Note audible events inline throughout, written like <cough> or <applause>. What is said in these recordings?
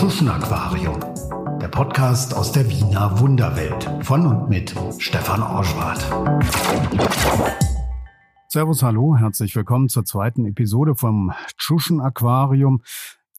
Tschuschen Aquarium, der Podcast aus der Wiener Wunderwelt von und mit Stefan Orschwart. Servus, hallo, herzlich willkommen zur zweiten Episode vom Tschuschen Aquarium.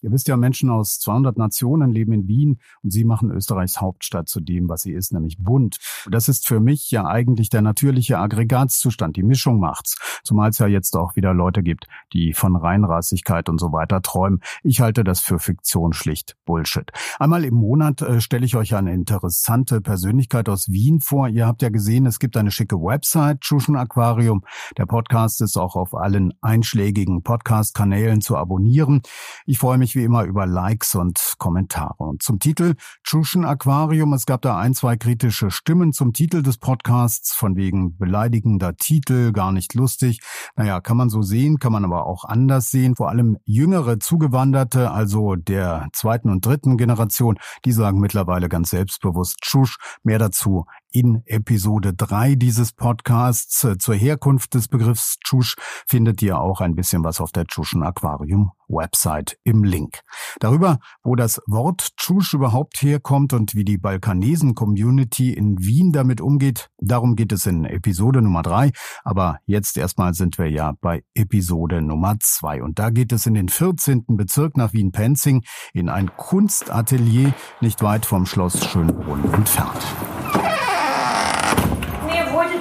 Ihr wisst ja, Menschen aus 200 Nationen leben in Wien und sie machen Österreichs Hauptstadt zu dem, was sie ist, nämlich bunt. Und das ist für mich ja eigentlich der natürliche Aggregatzustand. Die Mischung macht's. Zumal es ja jetzt auch wieder Leute gibt, die von Reinrassigkeit und so weiter träumen. Ich halte das für Fiktion schlicht Bullshit. Einmal im Monat äh, stelle ich euch eine interessante Persönlichkeit aus Wien vor. Ihr habt ja gesehen, es gibt eine schicke Website, Tschuschen Aquarium. Der Podcast ist auch auf allen einschlägigen Podcast-Kanälen zu abonnieren. Ich freue mich mich wie immer über Likes und Kommentare. Und zum Titel Tschuschen Aquarium. Es gab da ein, zwei kritische Stimmen zum Titel des Podcasts, von wegen beleidigender Titel, gar nicht lustig. Naja, kann man so sehen, kann man aber auch anders sehen. Vor allem jüngere Zugewanderte, also der zweiten und dritten Generation, die sagen mittlerweile ganz selbstbewusst Tschusch. Mehr dazu in Episode 3 dieses Podcasts. Zur Herkunft des Begriffs Tschusch findet ihr auch ein bisschen was auf der Tschuschen Aquarium Website im Link. Darüber, wo das Wort Tschusch überhaupt herkommt und wie die Balkanesen-Community in Wien damit umgeht, darum geht es in Episode Nummer 3. Aber jetzt erstmal sind wir ja bei Episode Nummer 2. Und da geht es in den 14. Bezirk nach Wien-Penzing in ein Kunstatelier nicht weit vom Schloss Schönbrunn entfernt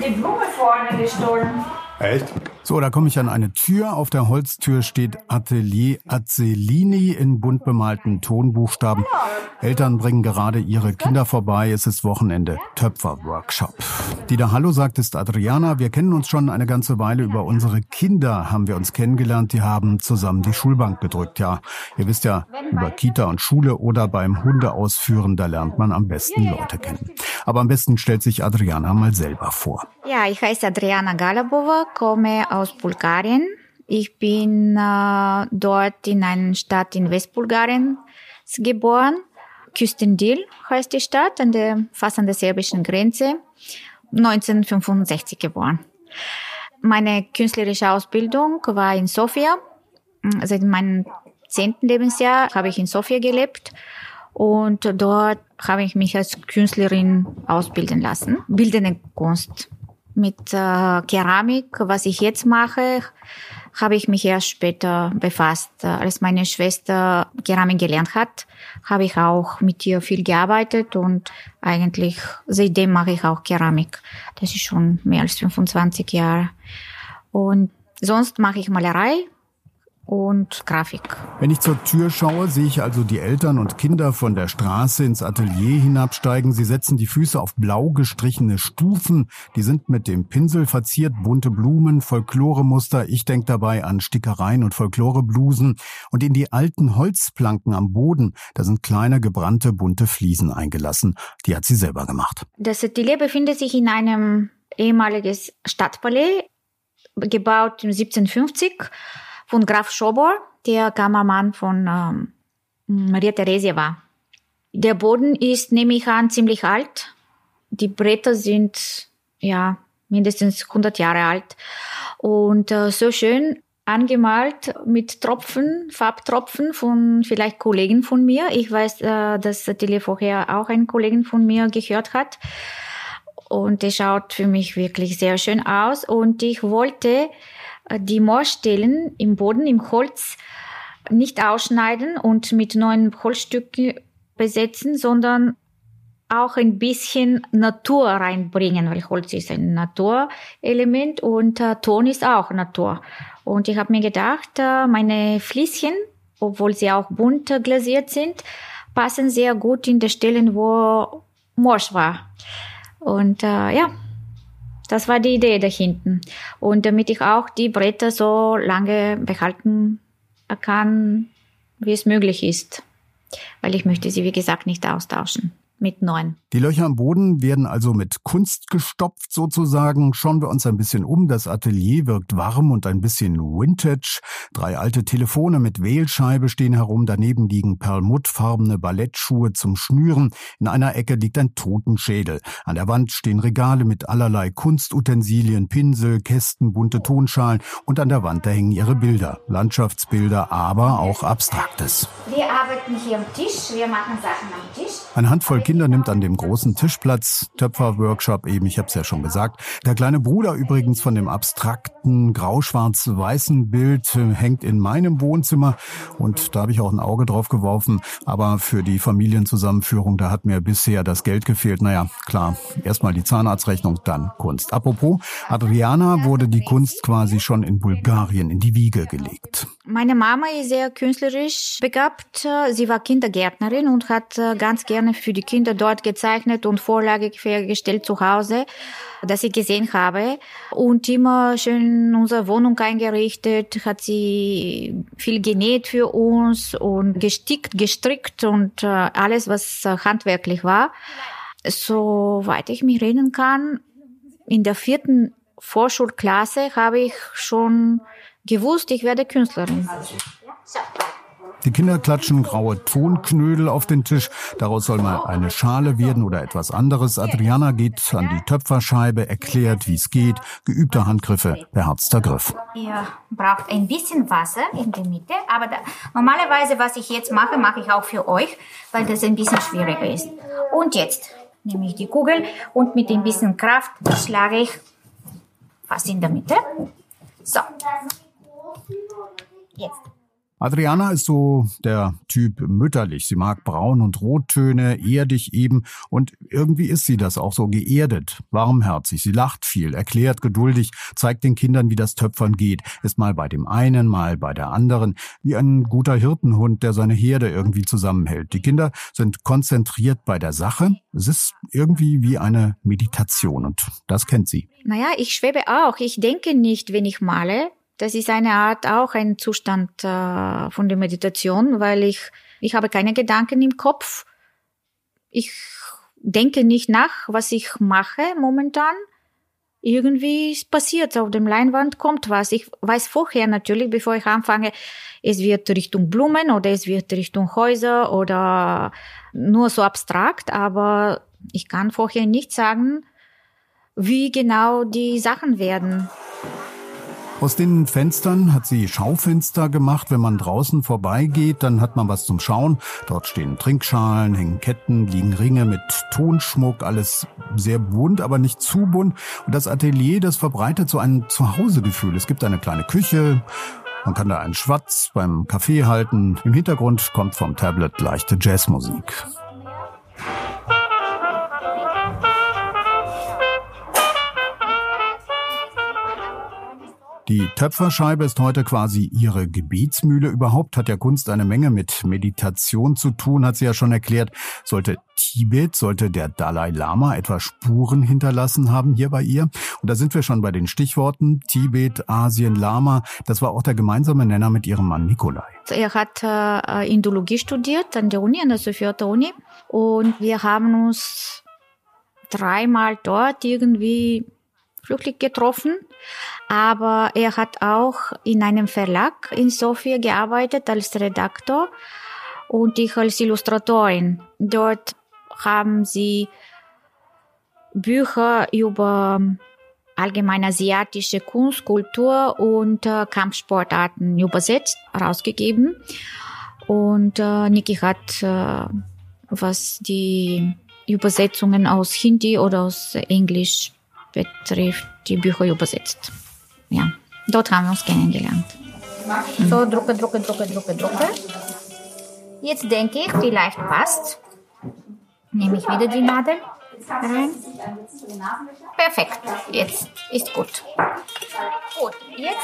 die Gestohlen. Echt? So, da komme ich an eine Tür. Auf der Holztür steht Atelier Azzellini in bunt bemalten Tonbuchstaben. Eltern bringen gerade ihre Kinder vorbei. Es ist Wochenende. Töpferworkshop. Die da Hallo sagt, ist Adriana. Wir kennen uns schon eine ganze Weile. Über unsere Kinder haben wir uns kennengelernt. Die haben zusammen die Schulbank gedrückt. Ja, ihr wisst ja, über Kita und Schule oder beim Hundeausführen, da lernt man am besten Leute kennen. Aber am besten stellt sich Adriana mal selber vor. Ja, ich heiße Adriana Galabova, komme aus Bulgarien. Ich bin äh, dort in einer Stadt in Westbulgarien geboren. Küstendil heißt die Stadt, an der, fast an der serbischen Grenze. 1965 geboren. Meine künstlerische Ausbildung war in Sofia. Seit meinem zehnten Lebensjahr habe ich in Sofia gelebt und dort habe ich mich als Künstlerin ausbilden lassen. Bildende Kunst mit äh, Keramik, was ich jetzt mache, habe ich mich erst später befasst. Als meine Schwester Keramik gelernt hat, habe ich auch mit ihr viel gearbeitet und eigentlich seitdem mache ich auch Keramik. Das ist schon mehr als 25 Jahre. Und sonst mache ich Malerei, und Grafik. Wenn ich zur Tür schaue, sehe ich also die Eltern und Kinder von der Straße ins Atelier hinabsteigen. Sie setzen die Füße auf blau gestrichene Stufen. Die sind mit dem Pinsel verziert, bunte Blumen, Folkloremuster. Ich denke dabei an Stickereien und Folkloreblusen. Und in die alten Holzplanken am Boden, da sind kleine gebrannte bunte Fliesen eingelassen. Die hat sie selber gemacht. Das Atelier befindet sich in einem ehemaligen Stadtpalais, gebaut 1750 von Graf Schobor, der Kammermann von ähm, Maria Theresia war. Der Boden ist, nehme ich an, ziemlich alt. Die Bretter sind ja mindestens 100 Jahre alt und äh, so schön angemalt mit Tropfen, Farbtropfen von vielleicht Kollegen von mir. Ich weiß, äh, dass Atelier vorher auch ein Kollegen von mir gehört hat. Und es schaut für mich wirklich sehr schön aus. Und ich wollte die Moorstellen im Boden, im Holz nicht ausschneiden und mit neuen Holzstücken besetzen, sondern auch ein bisschen Natur reinbringen, weil Holz ist ein Naturelement und äh, Ton ist auch Natur. Und ich habe mir gedacht, äh, meine Flieschen, obwohl sie auch bunt glasiert sind, passen sehr gut in der Stellen, wo Morsch war. Und äh, ja, das war die Idee dahinten. Und damit ich auch die Bretter so lange behalten kann, wie es möglich ist. Weil ich möchte sie, wie gesagt, nicht austauschen. Mit neun. Die Löcher am Boden werden also mit Kunst gestopft sozusagen. Schauen wir uns ein bisschen um. Das Atelier wirkt warm und ein bisschen vintage. Drei alte Telefone mit Wählscheibe stehen herum. Daneben liegen perlmuttfarbene Ballettschuhe zum Schnüren. In einer Ecke liegt ein Totenschädel. An der Wand stehen Regale mit allerlei Kunstutensilien, Pinsel, Kästen, bunte Tonschalen und an der Wand da hängen ihre Bilder. Landschaftsbilder, aber auch Abstraktes. Wir arbeiten hier am Tisch. Wir machen Sachen am Tisch. Eine Handvoll Kinder nimmt an dem großen Tischplatz, Töpferworkshop eben, ich habe es ja schon gesagt. Der kleine Bruder übrigens von dem abstrakten grau-schwarz-weißen Bild äh, hängt in meinem Wohnzimmer und da habe ich auch ein Auge drauf geworfen. Aber für die Familienzusammenführung, da hat mir bisher das Geld gefehlt. Naja, klar, erstmal die Zahnarztrechnung, dann Kunst. Apropos, Adriana wurde die Kunst quasi schon in Bulgarien in die Wiege gelegt. Meine Mama ist sehr künstlerisch begabt. Sie war Kindergärtnerin und hat äh, ganz gerne für die Kinder dort gezeichnet und Vorlage gestellt zu Hause, dass ich gesehen habe. Und immer schön unsere Wohnung eingerichtet, hat sie viel genäht für uns und gestickt, gestrickt und äh, alles, was äh, handwerklich war. Soweit ich mich erinnern kann, in der vierten Vorschulklasse habe ich schon gewusst, ich werde Künstlerin. Die Kinder klatschen graue Tonknödel auf den Tisch. Daraus soll mal eine Schale werden oder etwas anderes. Adriana geht an die Töpferscheibe, erklärt, wie es geht. Geübte Handgriffe, beherzter Griff. Ihr braucht ein bisschen Wasser in der Mitte, aber da, normalerweise, was ich jetzt mache, mache ich auch für euch, weil das ein bisschen schwieriger ist. Und jetzt nehme ich die Kugel und mit ein bisschen Kraft schlage ich fast in der Mitte. So. Jetzt. Adriana ist so der Typ mütterlich. Sie mag Braun- und Rottöne, erdig eben. Und irgendwie ist sie das auch so geerdet, warmherzig. Sie lacht viel, erklärt geduldig, zeigt den Kindern, wie das Töpfern geht. Ist mal bei dem einen, mal bei der anderen. Wie ein guter Hirtenhund, der seine Herde irgendwie zusammenhält. Die Kinder sind konzentriert bei der Sache. Es ist irgendwie wie eine Meditation und das kennt sie. Naja, ich schwebe auch. Ich denke nicht, wenn ich male. Das ist eine Art auch ein Zustand äh, von der Meditation, weil ich ich habe keine Gedanken im Kopf. Ich denke nicht nach, was ich mache momentan. Irgendwie passiert auf dem Leinwand kommt was. Ich weiß vorher natürlich, bevor ich anfange, es wird Richtung Blumen oder es wird Richtung Häuser oder nur so abstrakt, aber ich kann vorher nicht sagen, wie genau die Sachen werden. Aus den Fenstern hat sie Schaufenster gemacht. Wenn man draußen vorbeigeht, dann hat man was zum Schauen. Dort stehen Trinkschalen, hängen Ketten, liegen Ringe mit Tonschmuck, alles sehr bunt, aber nicht zu bunt. Und das Atelier, das verbreitet so ein Zuhausegefühl. Es gibt eine kleine Küche, man kann da einen Schwatz beim Kaffee halten. Im Hintergrund kommt vom Tablet leichte Jazzmusik. Die Töpferscheibe ist heute quasi ihre Gebetsmühle. Überhaupt hat ja Kunst eine Menge mit Meditation zu tun, hat sie ja schon erklärt. Sollte Tibet, sollte der Dalai Lama etwa Spuren hinterlassen haben hier bei ihr? Und da sind wir schon bei den Stichworten Tibet, Asien, Lama. Das war auch der gemeinsame Nenner mit ihrem Mann Nikolai. Er hat äh, Indologie studiert an der Uni, an der Sophia Uni. Und wir haben uns dreimal dort irgendwie glücklich getroffen. Aber er hat auch in einem Verlag in Sofia gearbeitet als Redaktor und ich als Illustratorin. Dort haben sie Bücher über allgemein asiatische Kunst, Kultur und äh, Kampfsportarten übersetzt, rausgegeben. Und äh, Niki hat, äh, was die Übersetzungen aus Hindi oder aus Englisch betrifft, die Bücher übersetzt. Ja, dort haben wir uns kennengelernt. So, drucke, drucke, drucke, drucke, drucke. Jetzt denke ich, vielleicht passt. Nehme ich wieder die Nadel rein. Perfekt, jetzt ist gut. Gut, jetzt,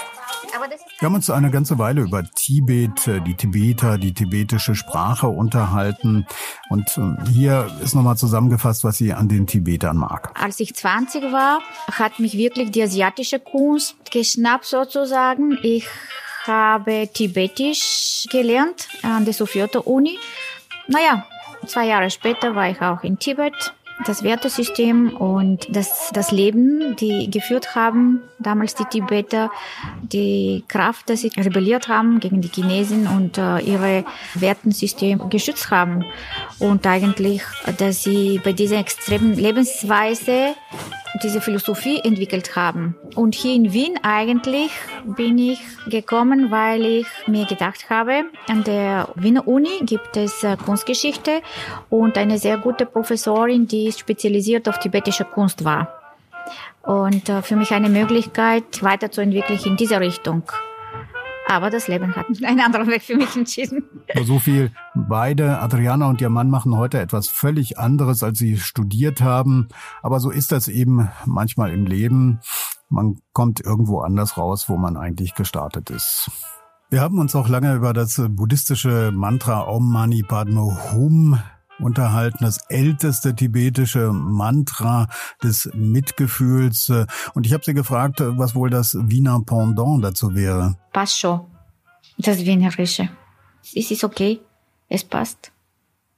aber das ist... Wir haben uns eine ganze Weile über Tibet, äh, die Tibeter, die tibetische Sprache unterhalten. Und äh, hier ist nochmal zusammengefasst, was sie an den Tibetern mag. Als ich 20 war, hat mich wirklich die asiatische Kunst geschnappt sozusagen. Ich habe Tibetisch gelernt an der Sophia Uni. Naja, Zwei Jahre später war ich auch in Tibet das Wertesystem und das, das Leben, die geführt haben, damals die Tibeter, die Kraft, dass sie rebelliert haben gegen die Chinesen und äh, ihre Wertensystem geschützt haben. Und eigentlich, dass sie bei dieser extremen Lebensweise diese Philosophie entwickelt haben. Und hier in Wien eigentlich bin ich gekommen, weil ich mir gedacht habe, an der Wiener Uni gibt es äh, Kunstgeschichte und eine sehr gute Professorin, die spezialisiert auf tibetische Kunst war. Und äh, für mich eine Möglichkeit, weiterzuentwickeln in dieser Richtung. Aber das Leben hat <laughs> einen anderen Weg für mich entschieden. So viel. Beide, Adriana und ihr Mann, machen heute etwas völlig anderes, als sie studiert haben. Aber so ist das eben manchmal im Leben. Man kommt irgendwo anders raus, wo man eigentlich gestartet ist. Wir haben uns auch lange über das buddhistische Mantra Om Mani Padme Hum unterhalten, das älteste tibetische Mantra des Mitgefühls. Und ich habe sie gefragt, was wohl das Wiener Pendant dazu wäre. Passt schon. Das Wienerische. Es ist okay. Es passt.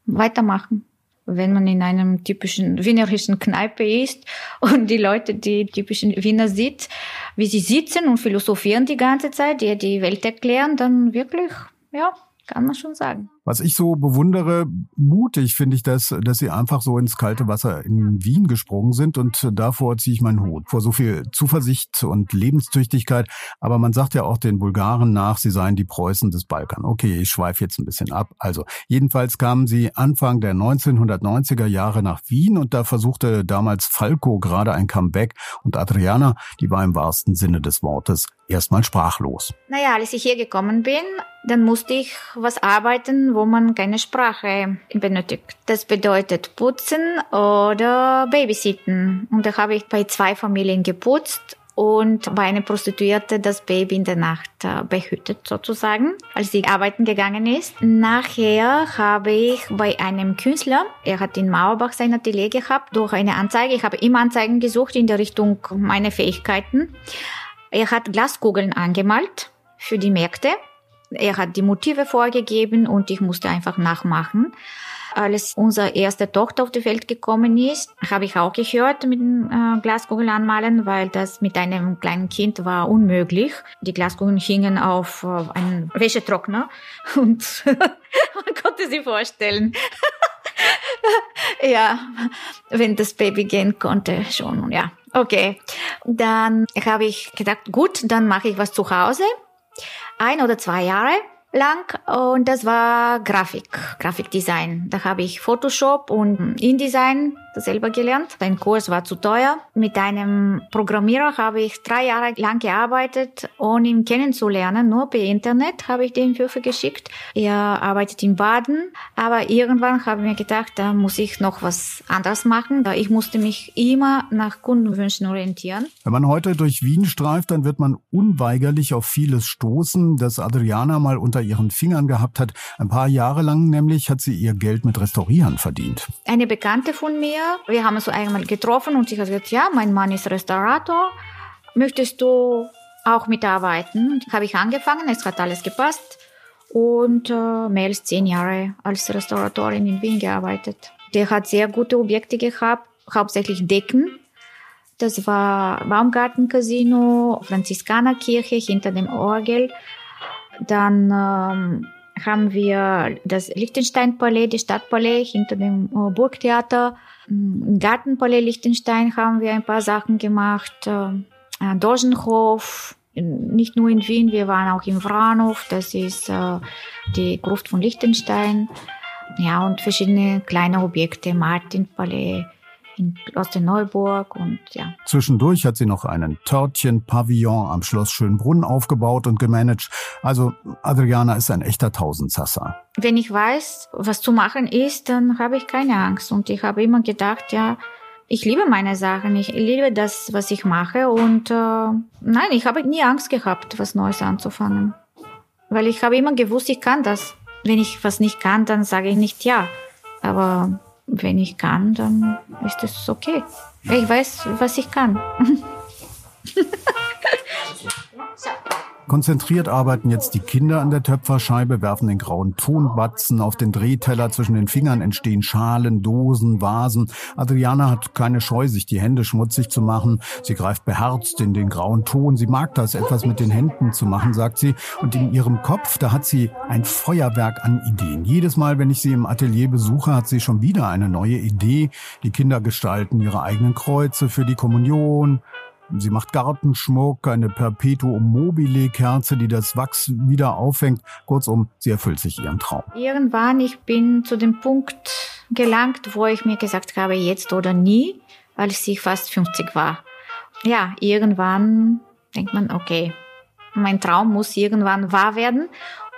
Weitermachen. Wenn man in einem typischen wienerischen Kneipe ist und die Leute, die typischen Wiener sieht, wie sie sitzen und philosophieren die ganze Zeit, die die Welt erklären, dann wirklich, ja, kann man schon sagen. Was ich so bewundere, mutig finde ich das, dass sie einfach so ins kalte Wasser in Wien gesprungen sind und davor ziehe ich meinen Hut. Vor so viel Zuversicht und Lebenstüchtigkeit. Aber man sagt ja auch den Bulgaren nach, sie seien die Preußen des Balkan. Okay, ich schweife jetzt ein bisschen ab. Also, jedenfalls kamen sie Anfang der 1990er Jahre nach Wien und da versuchte damals Falco gerade ein Comeback und Adriana, die war im wahrsten Sinne des Wortes erstmal sprachlos. Naja, als ich hier gekommen bin, dann musste ich was arbeiten, wo man keine Sprache benötigt. Das bedeutet putzen oder babysitten. Und da habe ich bei zwei Familien geputzt und bei einer Prostituierte das Baby in der Nacht äh, behütet sozusagen, als sie arbeiten gegangen ist. Nachher habe ich bei einem Künstler, er hat in Mauerbach sein Atelier gehabt, durch eine Anzeige, ich habe immer Anzeigen gesucht in der Richtung meiner Fähigkeiten. Er hat Glaskugeln angemalt für die Märkte er hat die Motive vorgegeben und ich musste einfach nachmachen. Als unsere erste Tochter auf die Welt gekommen ist, habe ich auch gehört mit dem äh, Glaskugeln anmalen, weil das mit einem kleinen Kind war unmöglich. Die Glaskugeln hingen auf äh, einem Wäschetrockner <laughs> und <laughs> man konnte sie vorstellen. <laughs> ja, wenn das Baby gehen konnte schon, ja. Okay. Dann habe ich gedacht, gut, dann mache ich was zu Hause ein oder zwei Jahre lang und das war Grafik, Grafikdesign. Da habe ich Photoshop und InDesign selber gelernt. Ein Kurs war zu teuer. Mit einem Programmierer habe ich drei Jahre lang gearbeitet, ohne ihn kennenzulernen. Nur per Internet habe ich den Entwürfe geschickt. Er arbeitet in Baden, aber irgendwann habe ich mir gedacht, da muss ich noch was anderes machen. Ich musste mich immer nach Kundenwünschen orientieren. Wenn man heute durch Wien streift, dann wird man unweigerlich auf vieles stoßen, das Adriana mal unter ihren Fingern gehabt hat. Ein paar Jahre lang nämlich hat sie ihr Geld mit Restaurieren verdient. Eine Bekannte von mir wir haben uns einmal getroffen und sie hat gesagt, ja, mein Mann ist Restaurator. Möchtest du auch mitarbeiten? Habe ich angefangen, es hat alles gepasst und äh, mehr als zehn Jahre als Restauratorin in Wien gearbeitet. Der hat sehr gute Objekte gehabt, hauptsächlich Decken. Das war Baumgarten Casino, Franziskanerkirche hinter dem Orgel. Dann ähm, haben wir das Liechtenstein-Palais, die Stadtpalais hinter dem äh, Burgtheater. Im Gartenpalais Liechtenstein haben wir ein paar Sachen gemacht. Äh, Dogenhof, nicht nur in Wien, wir waren auch im Wranhof, das ist äh, die Gruft von Liechtenstein. Ja, und verschiedene kleine Objekte, Martinpalais, in Klosterneuburg und ja. Zwischendurch hat sie noch einen Törtchen-Pavillon am Schloss Schönbrunn aufgebaut und gemanagt. Also Adriana ist ein echter Tausendsasser. Wenn ich weiß, was zu machen ist, dann habe ich keine Angst. Und ich habe immer gedacht, ja, ich liebe meine Sachen, ich liebe das, was ich mache. Und äh, nein, ich habe nie Angst gehabt, was Neues anzufangen. Weil ich habe immer gewusst, ich kann das. Wenn ich was nicht kann, dann sage ich nicht ja. Aber wenn ich kann, dann ist es okay. Ich weiß, was ich kann. <laughs> Konzentriert arbeiten jetzt die Kinder an der Töpferscheibe, werfen den grauen Tonbatzen auf den Drehteller. Zwischen den Fingern entstehen Schalen, Dosen, Vasen. Adriana hat keine Scheu, sich die Hände schmutzig zu machen. Sie greift beherzt in den grauen Ton. Sie mag das, etwas mit den Händen zu machen, sagt sie. Und in ihrem Kopf, da hat sie ein Feuerwerk an Ideen. Jedes Mal, wenn ich sie im Atelier besuche, hat sie schon wieder eine neue Idee. Die Kinder gestalten ihre eigenen Kreuze für die Kommunion. Sie macht Gartenschmuck, eine Perpetuum mobile Kerze, die das Wachs wieder auffängt. Kurzum, sie erfüllt sich ihren Traum. Irgendwann, ich bin zu dem Punkt gelangt, wo ich mir gesagt habe, jetzt oder nie, weil ich fast 50 war. Ja, irgendwann denkt man, okay, mein Traum muss irgendwann wahr werden.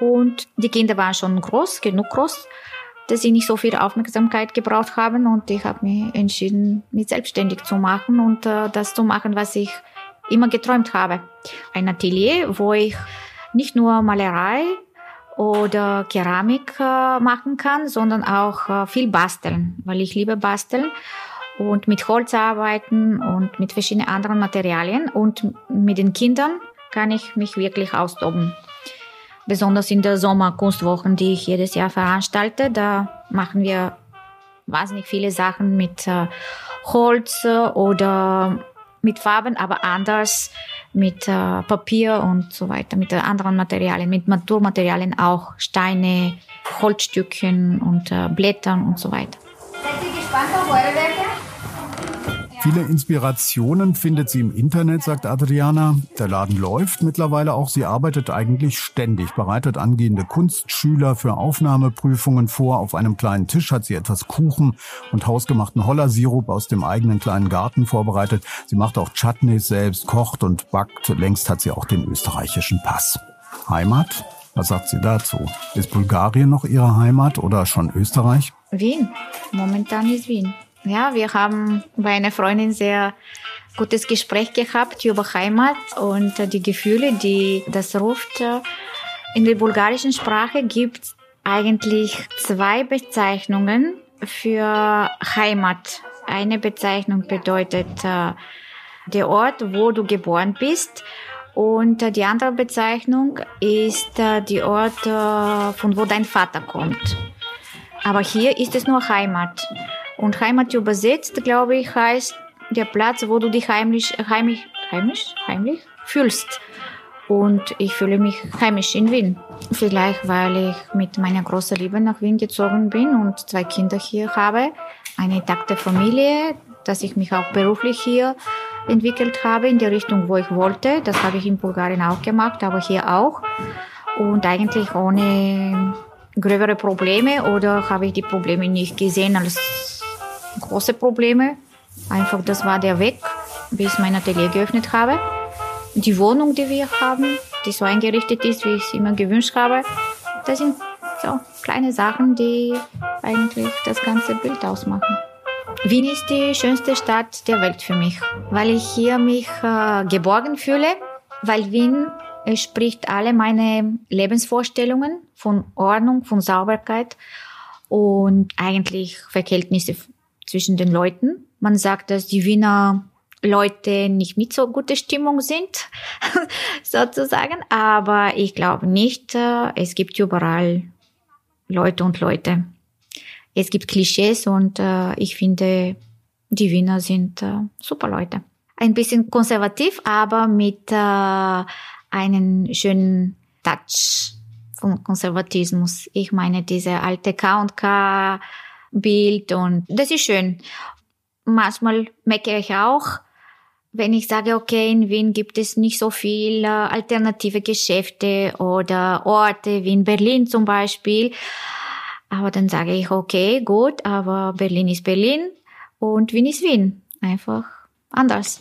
Und die Kinder waren schon groß, genug groß dass sie nicht so viel Aufmerksamkeit gebraucht haben und ich habe mich entschieden, mich selbstständig zu machen und äh, das zu machen, was ich immer geträumt habe. Ein Atelier, wo ich nicht nur Malerei oder Keramik äh, machen kann, sondern auch äh, viel basteln, weil ich liebe basteln und mit Holz arbeiten und mit verschiedenen anderen Materialien und mit den Kindern kann ich mich wirklich austoben besonders in der Sommerkunstwochen, die ich jedes Jahr veranstalte. Da machen wir wahnsinnig viele Sachen mit äh, Holz oder mit Farben, aber anders mit äh, Papier und so weiter, mit anderen Materialien, mit Naturmaterialien auch Steine, Holzstückchen und äh, Blättern und so weiter. Seid ihr gespannt auf eure Werke? Viele Inspirationen findet sie im Internet, sagt Adriana. Der Laden läuft mittlerweile auch. Sie arbeitet eigentlich ständig, bereitet angehende Kunstschüler für Aufnahmeprüfungen vor. Auf einem kleinen Tisch hat sie etwas Kuchen und hausgemachten Hollersirup aus dem eigenen kleinen Garten vorbereitet. Sie macht auch Chutneys selbst, kocht und backt. Längst hat sie auch den österreichischen Pass. Heimat? Was sagt sie dazu? Ist Bulgarien noch ihre Heimat oder schon Österreich? Wien. Momentan ist Wien. Ja, wir haben bei einer Freundin sehr gutes Gespräch gehabt über Heimat und die Gefühle, die das ruft. In der bulgarischen Sprache gibt es eigentlich zwei Bezeichnungen für Heimat. Eine Bezeichnung bedeutet äh, der Ort, wo du geboren bist. Und die andere Bezeichnung ist äh, der Ort, äh, von wo dein Vater kommt. Aber hier ist es nur Heimat. Und Heimat übersetzt, glaube ich, heißt der Platz, wo du dich heimlich, heimlich, heimisch, heimlich fühlst. Und ich fühle mich heimisch in Wien. Vielleicht, weil ich mit meiner großen Liebe nach Wien gezogen bin und zwei Kinder hier habe, eine intakte Familie, dass ich mich auch beruflich hier entwickelt habe in die Richtung, wo ich wollte. Das habe ich in Bulgarien auch gemacht, aber hier auch. Und eigentlich ohne gröbere Probleme oder habe ich die Probleme nicht gesehen als große Probleme. Einfach, das war der Weg, bis ich mein Atelier geöffnet habe. Die Wohnung, die wir haben, die so eingerichtet ist, wie ich es immer gewünscht habe, das sind so kleine Sachen, die eigentlich das ganze Bild ausmachen. Wien ist die schönste Stadt der Welt für mich, weil ich hier mich äh, geborgen fühle, weil Wien spricht alle meine Lebensvorstellungen von Ordnung, von Sauberkeit und eigentlich Verhältnisse zwischen den Leuten. Man sagt, dass die Wiener Leute nicht mit so gute Stimmung sind, <laughs> sozusagen. Aber ich glaube nicht, äh, es gibt überall Leute und Leute. Es gibt Klischees und äh, ich finde, die Wiener sind äh, super Leute. Ein bisschen konservativ, aber mit einem schönen Touch von Konservatismus. Ich meine, diese alte K&K Bild und das ist schön. Manchmal meckere ich auch, wenn ich sage, okay, in Wien gibt es nicht so viel äh, alternative Geschäfte oder Orte wie in Berlin zum Beispiel. Aber dann sage ich, okay, gut, aber Berlin ist Berlin und Wien ist Wien. Einfach anders.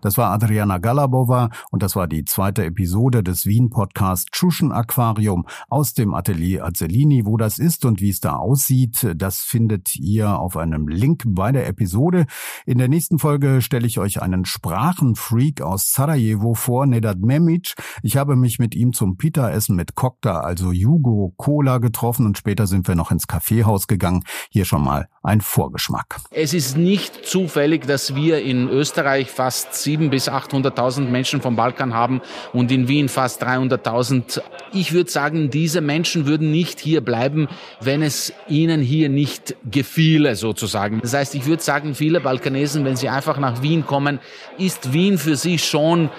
Das war Adriana Galabova und das war die zweite Episode des Wien-Podcasts Tschuschen Aquarium aus dem Atelier Azzellini. Wo das ist und wie es da aussieht, das findet ihr auf einem Link bei der Episode. In der nächsten Folge stelle ich euch einen Sprachenfreak aus Sarajevo vor, Nedad Memic. Ich habe mich mit ihm zum Pita-Essen mit Kokta, also Jugo Cola, getroffen und später sind wir noch ins Kaffeehaus gegangen. Hier schon mal ein Vorgeschmack. Es ist nicht zufällig, dass wir in Österreich fast sieben bis 800.000 Menschen vom Balkan haben und in Wien fast 300.000. Ich würde sagen, diese Menschen würden nicht hier bleiben, wenn es ihnen hier nicht gefiele, sozusagen. Das heißt, ich würde sagen, viele Balkanesen, wenn sie einfach nach Wien kommen, ist Wien für sie schon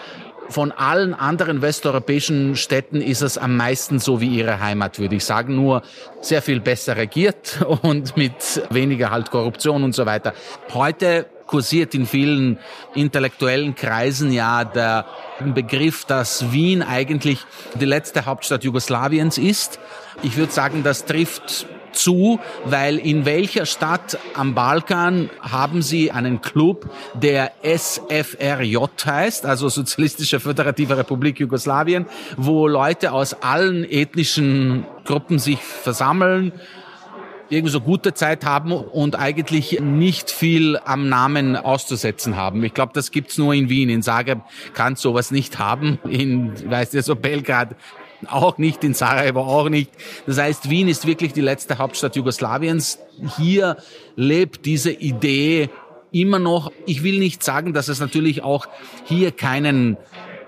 von allen anderen westeuropäischen Städten ist es am meisten so wie ihre Heimat, würde ich sagen. Nur sehr viel besser regiert <laughs> und mit weniger halt Korruption und so weiter. Heute kursiert in vielen intellektuellen Kreisen ja der Begriff, dass Wien eigentlich die letzte Hauptstadt Jugoslawiens ist. Ich würde sagen, das trifft zu, weil in welcher Stadt am Balkan haben sie einen Club, der SFRJ heißt, also Sozialistische Föderative Republik Jugoslawien, wo Leute aus allen ethnischen Gruppen sich versammeln, irgendwie so gute Zeit haben und eigentlich nicht viel am Namen auszusetzen haben. Ich glaube, das gibt's nur in Wien. In Zagreb kann sowas nicht haben. In, weißt du, so Belgrad auch nicht, in Sarajevo auch nicht. Das heißt, Wien ist wirklich die letzte Hauptstadt Jugoslawiens. Hier lebt diese Idee immer noch. Ich will nicht sagen, dass es natürlich auch hier keinen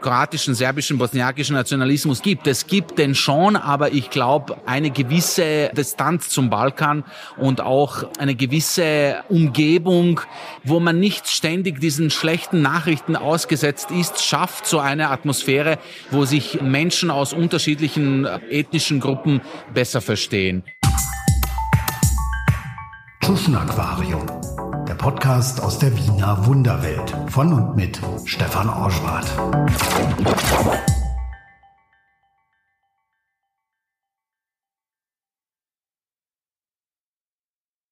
kroatischen, serbischen, bosniakischen Nationalismus gibt. Es gibt den schon, aber ich glaube, eine gewisse Distanz zum Balkan und auch eine gewisse Umgebung, wo man nicht ständig diesen schlechten Nachrichten ausgesetzt ist, schafft so eine Atmosphäre, wo sich Menschen aus unterschiedlichen ethnischen Gruppen besser verstehen. Tschuschen Aquarium Podcast aus der Wiener Wunderwelt von und mit Stefan Orschwart.